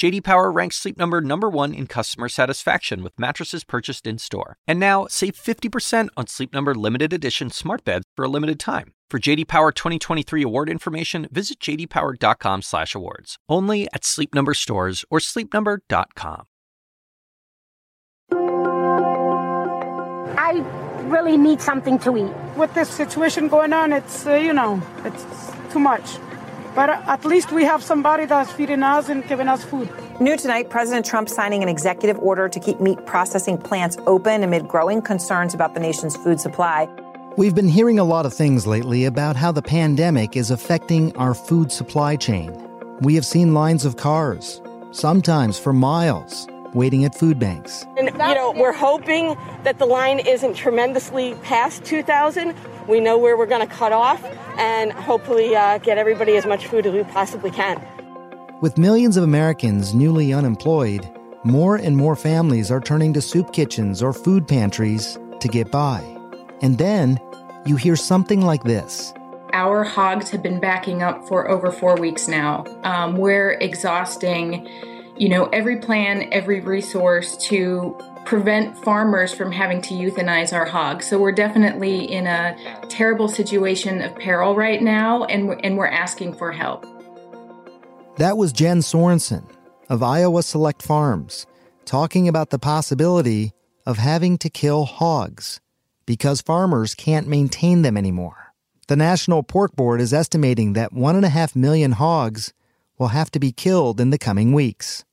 JD Power ranks Sleep Number number 1 in customer satisfaction with mattresses purchased in-store. And now, save 50% on Sleep Number limited edition smart beds for a limited time. For JD Power 2023 award information, visit jdpower.com/awards. Only at Sleep Number stores or sleepnumber.com. I really need something to eat. With this situation going on, it's uh, you know, it's too much. But at least we have somebody that's feeding us and giving us food. New tonight, President Trump signing an executive order to keep meat processing plants open amid growing concerns about the nation's food supply. We've been hearing a lot of things lately about how the pandemic is affecting our food supply chain. We have seen lines of cars, sometimes for miles, waiting at food banks. And, you know, we're hoping that the line isn't tremendously past 2,000. We know where we're going to cut off and hopefully uh, get everybody as much food as we possibly can. With millions of Americans newly unemployed, more and more families are turning to soup kitchens or food pantries to get by. And then you hear something like this. Our hogs have been backing up for over four weeks now. Um, we're exhausting, you know, every plan, every resource to prevent farmers from having to euthanize our hogs. So we're definitely in a terrible situation of peril right now, and we're, and we're asking for help. That was Jen Sorensen of Iowa Select Farms talking about the possibility of having to kill hogs because farmers can't maintain them anymore. The National Pork Board is estimating that 1.5 million hogs will have to be killed in the coming weeks.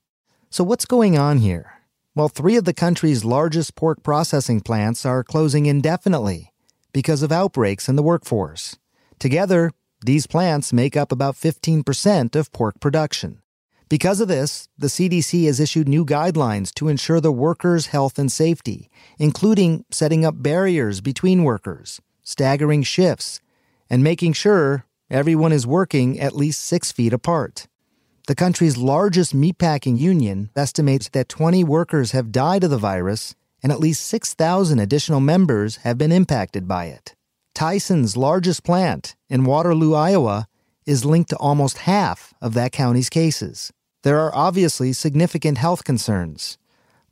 So, what's going on here? Well, three of the country's largest pork processing plants are closing indefinitely because of outbreaks in the workforce. Together, these plants make up about 15% of pork production. Because of this, the CDC has issued new guidelines to ensure the workers' health and safety, including setting up barriers between workers, staggering shifts, and making sure everyone is working at least six feet apart. The country's largest meatpacking union estimates that 20 workers have died of the virus and at least 6,000 additional members have been impacted by it. Tyson's largest plant in Waterloo, Iowa, is linked to almost half of that county's cases. There are obviously significant health concerns.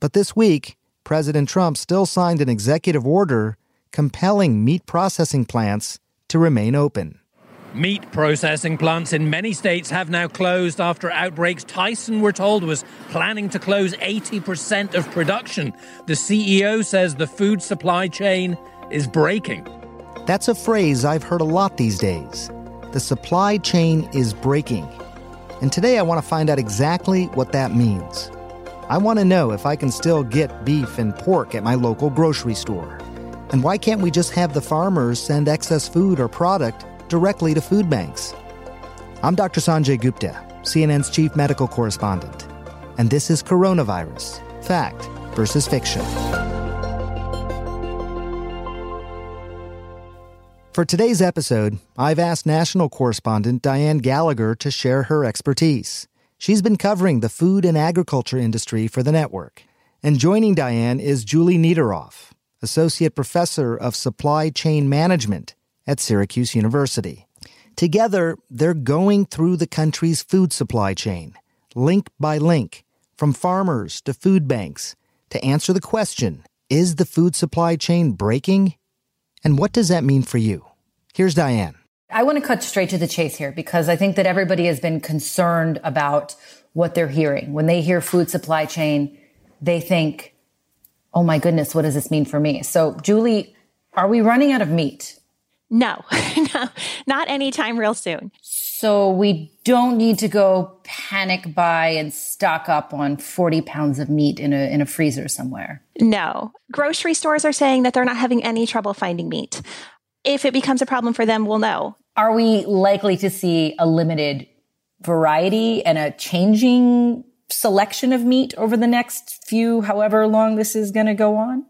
But this week, President Trump still signed an executive order compelling meat processing plants to remain open. Meat processing plants in many states have now closed after outbreaks. Tyson, we're told, was planning to close 80% of production. The CEO says the food supply chain is breaking. That's a phrase I've heard a lot these days. The supply chain is breaking. And today I want to find out exactly what that means. I want to know if I can still get beef and pork at my local grocery store. And why can't we just have the farmers send excess food or product directly to food banks? I'm Dr. Sanjay Gupta, CNN's chief medical correspondent. And this is Coronavirus Fact versus Fiction. For today's episode, I've asked national correspondent Dianne Gallagher to share her expertise. She's been covering the food and agriculture industry for the network. And joining Dianne is Julie Niederhoff, Associate Professor of Supply Chain Management at Syracuse University. Together, they're going through the country's food supply chain, link by link, from farmers to food banks, to answer the question Is the food supply chain breaking? And what does that mean for you? Here's Dianne. I want to cut straight to the chase here because I think that everybody has been concerned about what they're hearing. When they hear food supply chain, they think, oh my goodness, what does this mean for me? So, Julie, are we running out of meat? No, no, not anytime real soon. So we don't need to go panic buy and stock up on 40 pounds of meat in a, in a freezer somewhere. No. Grocery stores are saying that they're not having any trouble finding meat. If it becomes a problem for them, we'll know. Are we likely to see a limited variety and a changing selection of meat over the next few, however long this is going to go on?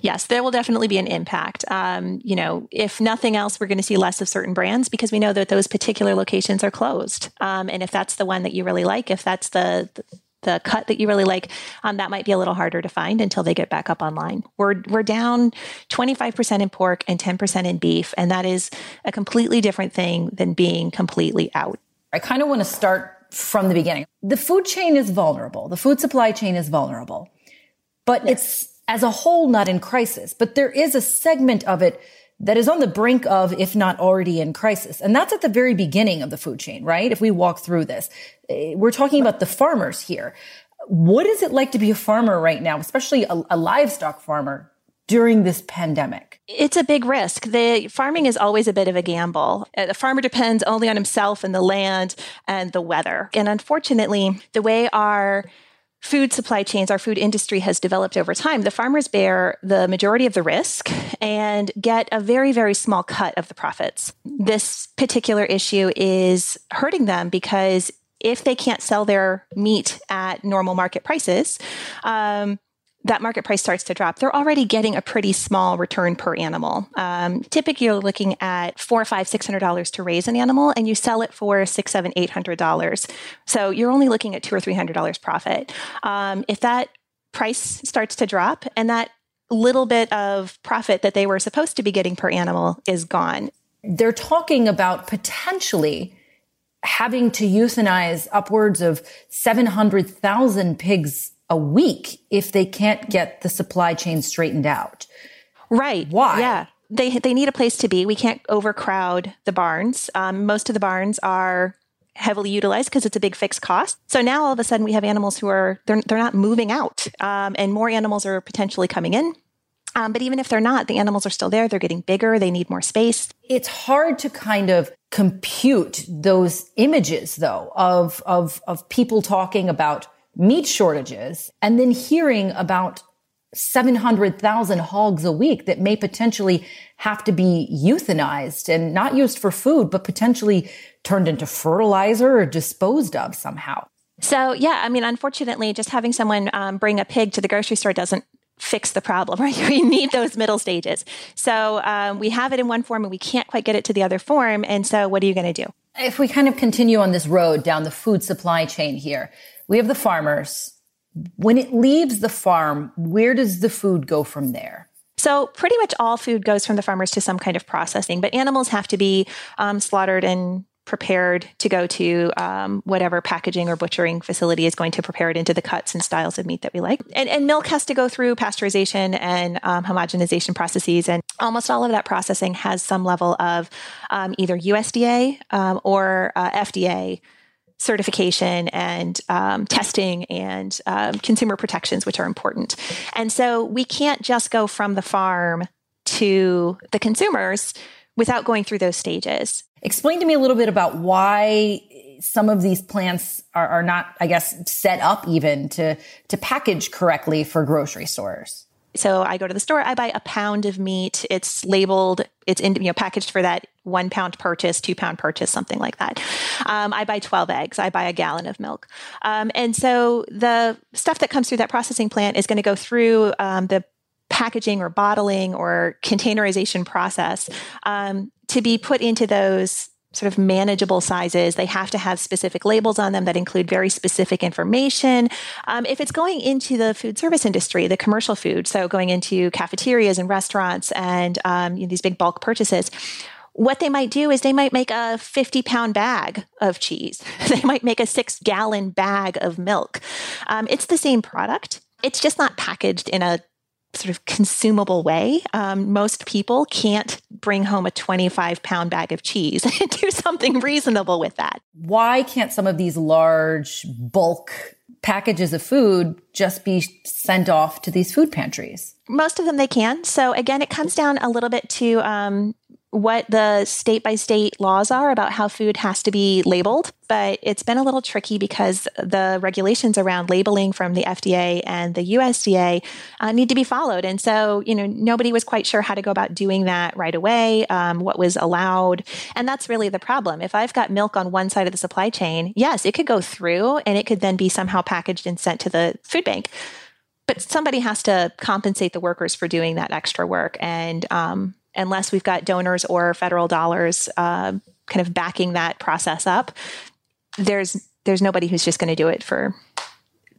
Yes, there will definitely be an impact. Um, you know, if nothing else, we're going to see less of certain brands because we know that those particular locations are closed. Um, and if that's the one that you really like, if that's the, the the cut that you really like, um, that might be a little harder to find until they get back up online. We're we're down 25% in pork and 10% in beef, and that is a completely different thing than being completely out. I kind of want to start from the beginning. The food chain is vulnerable. The food supply chain is vulnerable, but yes. it's as a whole not in crisis. But there is a segment of it that is on the brink of, if not already in crisis. And that's at the very beginning of the food chain, right? If we walk through this, eh, we're talking about the farmers here. What is it like to be a farmer right now, especially a, a livestock farmer during this pandemic? It's a big risk. The farming is always a bit of a gamble. Uh, the farmer depends only on himself and the land and the weather. And unfortunately, the way our food supply chains, our food industry has developed over time, the farmers bear the majority of the risk and get a very, very small cut of the profits. This particular issue is hurting them because if they can't sell their meat at normal market prices, um, that market price starts to drop, they're already getting a pretty small return per animal. Um, typically, you're looking at four, five, six hundred dollars to raise an animal, and you sell it for six, seven, eight hundred dollars. So you're only looking at two or three hundred dollars profit. Um, if that price starts to drop, and that little bit of profit that they were supposed to be getting per animal is gone, they're talking about potentially having to euthanize upwards of seven hundred thousand pigs a week if they can't get the supply chain straightened out. Right. Why? Yeah. They, they need a place to be. We can't overcrowd the barns. Um, most of the barns are heavily utilized because it's a big fixed cost. So now all of a sudden we have animals who are they're they're not moving out, um, and more animals are potentially coming in. Um, but even if they're not, the animals are still there. They're getting bigger. They need more space. It's hard to kind of compute those images, though, of of of people talking about meat shortages and then hearing about 700,000 hogs a week that may potentially have to be euthanized and not used for food, but potentially turned into fertilizer or disposed of somehow. So, yeah, I mean, unfortunately, just having someone um, bring a pig to the grocery store doesn't fix the problem, right? We need those middle stages. So, um, we have it in one form and we can't quite get it to the other form. And so, what are you going to do? If we kind of continue on this road down the food supply chain here, we have the farmers. When it leaves the farm, where does the food go from there? So, pretty much all food goes from the farmers to some kind of processing, but animals have to be um, slaughtered and prepared to go to um, whatever packaging or butchering facility is going to prepare it into the cuts and styles of meat that we like. And, and milk has to go through pasteurization and um, homogenization processes. And almost all of that processing has some level of um, either USDA um, or uh, FDA certification and um, testing and um, consumer protections, which are important. And so we can't just go from the farm to the consumers without going through those stages. Explain to me a little bit about why some of these plants are, are not, I guess, set up even to to package correctly for grocery stores. So I go to the store, I buy a pound of meat. It's labeled, it's in, you know packaged for that one pound purchase, two pound purchase, something like that. Um, I buy 12 eggs. I buy a gallon of milk. Um, and so the stuff that comes through that processing plant is going to go through um, the packaging or bottling or containerization process um, to be put into those sort of manageable sizes. They have to have specific labels on them that include very specific information. Um, if it's going into the food service industry, the commercial food, so going into cafeterias and restaurants and um, you know, these big bulk purchases, what they might do is they might make a 50 pound bag of cheese. They might make a six gallon bag of milk. Um, it's the same product. It's just not packaged in a sort of consumable way. Um, most people can't bring home a 25 pound bag of cheese and do something reasonable with that. Why can't some of these large bulk packages of food just be sent off to these food pantries? Most of them they can. So again, it comes down a little bit to um, what the state by state laws are about how food has to be labeled, but it's been a little tricky because the regulations around labeling from the FDA and the USDA uh, need to be followed. And so, you know, nobody was quite sure how to go about doing that right away, um, what was allowed. And that's really the problem. If I've got milk on one side of the supply chain, yes, it could go through and it could then be somehow packaged and sent to the food bank but somebody has to compensate the workers for doing that extra work. And um, unless we've got donors or federal dollars uh, kind of backing that process up, there's there's nobody who's just going to do it for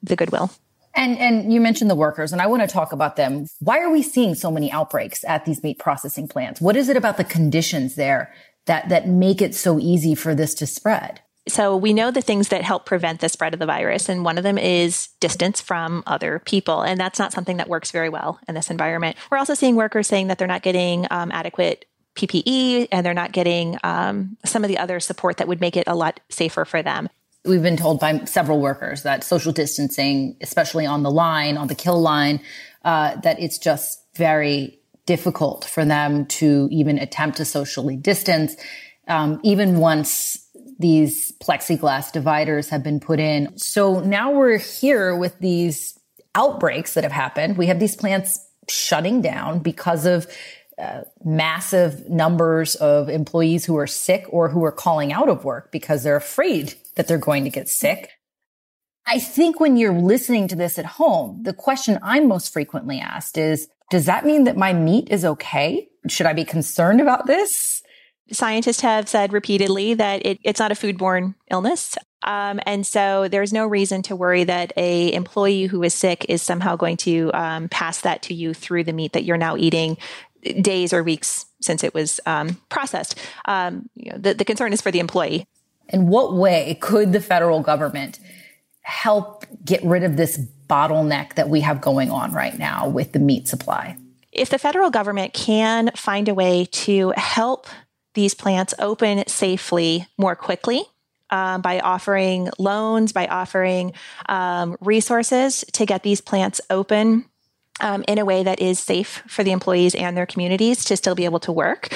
the goodwill. And and you mentioned the workers, and I want to talk about them. Why are we seeing so many outbreaks at these meat processing plants? What is it about the conditions there that that make it so easy for this to spread? So we know the things that help prevent the spread of the virus, and one of them is distance from other people, and that's not something that works very well in this environment. We're also seeing workers saying that they're not getting um, adequate PPE and they're not getting um, some of the other support that would make it a lot safer for them. We've been told by several workers that social distancing, especially on the line, on the kill line, uh, that it's just very difficult for them to even attempt to socially distance, um, even once these plexiglass dividers have been put in. So now we're here with these outbreaks that have happened. We have these plants shutting down because of uh, massive numbers of employees who are sick or who are calling out of work because they're afraid that they're going to get sick. I think when you're listening to this at home, the question I'm most frequently asked is, does that mean that my meat is okay? Should I be concerned about this? Scientists have said repeatedly that it, it's not a foodborne illness. Um, and so there's no reason to worry that a employee who is sick is somehow going to um, pass that to you through the meat that you're now eating days or weeks since it was um, processed. Um, you know, the, the concern is for the employee. In what way could the federal government help get rid of this bottleneck that we have going on right now with the meat supply? If the federal government can find a way to help these plants open safely more quickly, um, by offering loans, by offering um, resources to get these plants open um, in a way that is safe for the employees and their communities to still be able to work,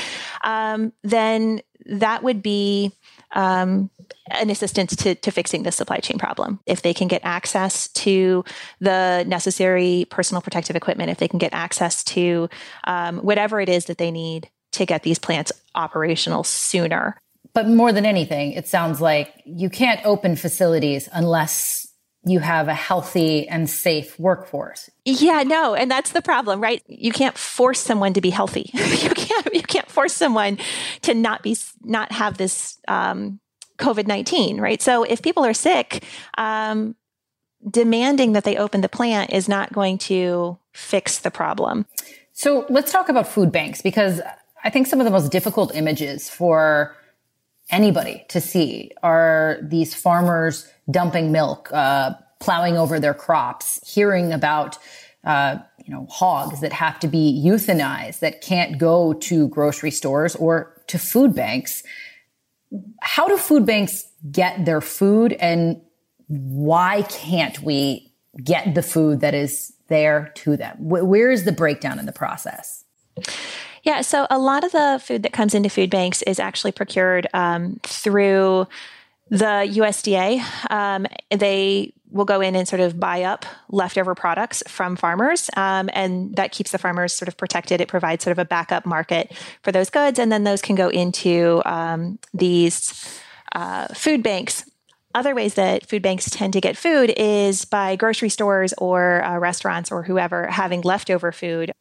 um, then that would be um, an assistance to, to fixing the supply chain problem. If they can get access to the necessary personal protective equipment, if they can get access to um, whatever it is that they need to get these plants operational sooner. But more than anything, it sounds like you can't open facilities unless you have a healthy and safe workforce. Yeah, no, and that's the problem, right? You can't force someone to be healthy. you can't you can't force someone to not be not have this um, COVID nineteen, right? So if people are sick, um, demanding that they open the plant is not going to fix the problem. So let's talk about food banks because I think some of the most difficult images for anybody to see are these farmers dumping milk, uh, plowing over their crops, hearing about uh, you know hogs that have to be euthanized that can't go to grocery stores or to food banks. How do food banks get their food, and why can't we get the food that is there to them? Where is the breakdown in the process? Yeah, so a lot of the food that comes into food banks is actually procured um, through the USDA. Um, they will go in and sort of buy up leftover products from farmers, um, and that keeps the farmers sort of protected. It provides sort of a backup market for those goods, and then those can go into um, these uh, food banks other ways that food banks tend to get food is by grocery stores or uh, restaurants or whoever having leftover food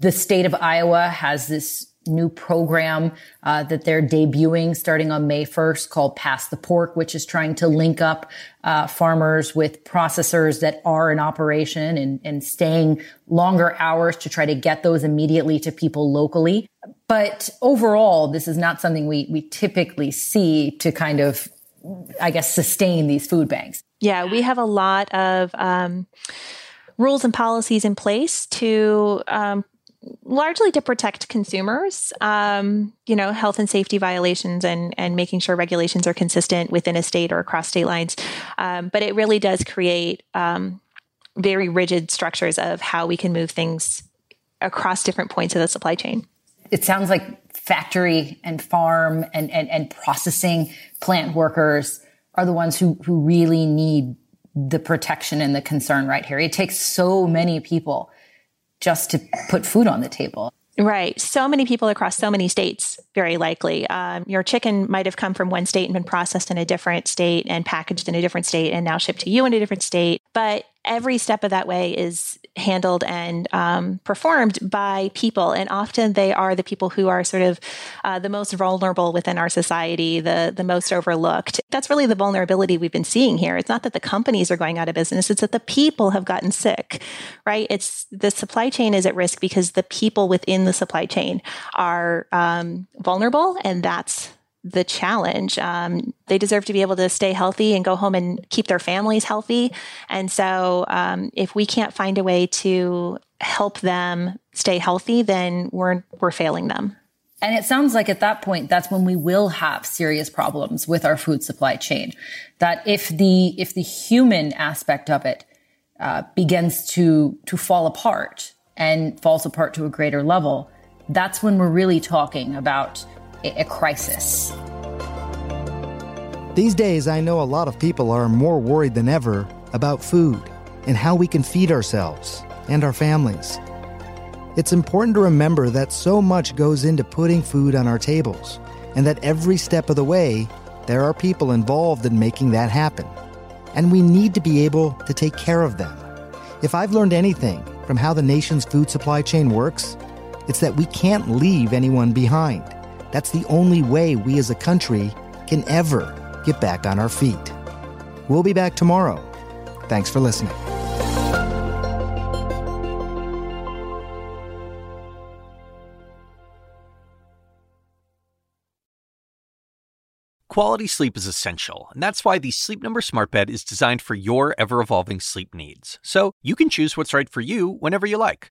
the state of Iowa has this new program uh, that they're debuting starting on May 1st called Pass the Pork, which is trying to link up uh, farmers with processors that are in operation and, and staying longer hours to try to get those immediately to people locally. But overall, this is not something we, we typically see to kind of, I guess, sustain these food banks. Yeah, we have a lot of um, rules and policies in place to um, largely to protect consumers, um, you know, health and safety violations and, and making sure regulations are consistent within a state or across state lines. Um, but it really does create um, very rigid structures of how we can move things across different points of the supply chain. It sounds like factory and farm and, and, and processing plant workers are the ones who, who really need the protection and the concern right here. It takes so many people just to put food on the table. Right. So many people across so many states, very likely. Um, your chicken might have come from one state and been processed in a different state and packaged in a different state and now shipped to you in a different state. but every step of that way is handled and um, performed by people. And often they are the people who are sort of uh, the most vulnerable within our society the the most overlooked. That's really the vulnerability we've been seeing here. It's not that the companies are going out of business it's that the people have gotten sick right? It's the supply chain is at risk because the people within the supply chain are um, vulnerable and that's the challenge. Um, they deserve to be able to stay healthy and go home and keep their families healthy. And so, um, if we can't find a way to help them stay healthy, then we're we're failing them. And it sounds like at that point, that's when we will have serious problems with our food supply chain. That if the if the human aspect of it uh, begins to to fall apart and falls apart to a greater level, that's when we're really talking about a crisis. These days, I know a lot of people are more worried than ever about food and how we can feed ourselves and our families. It's important to remember that so much goes into putting food on our tables, and that every step of the way, there are people involved in making that happen. And we need to be able to take care of them. If I've learned anything from how the nation's food supply chain works, it's that we can't leave anyone behind. That's the only way we as a country can ever get back on our feet. We'll be back tomorrow. Thanks for listening. Quality sleep is essential, and that's why the Sleep Number Smart Bed is designed for your ever evolving sleep needs. So you can choose what's right for you whenever you like.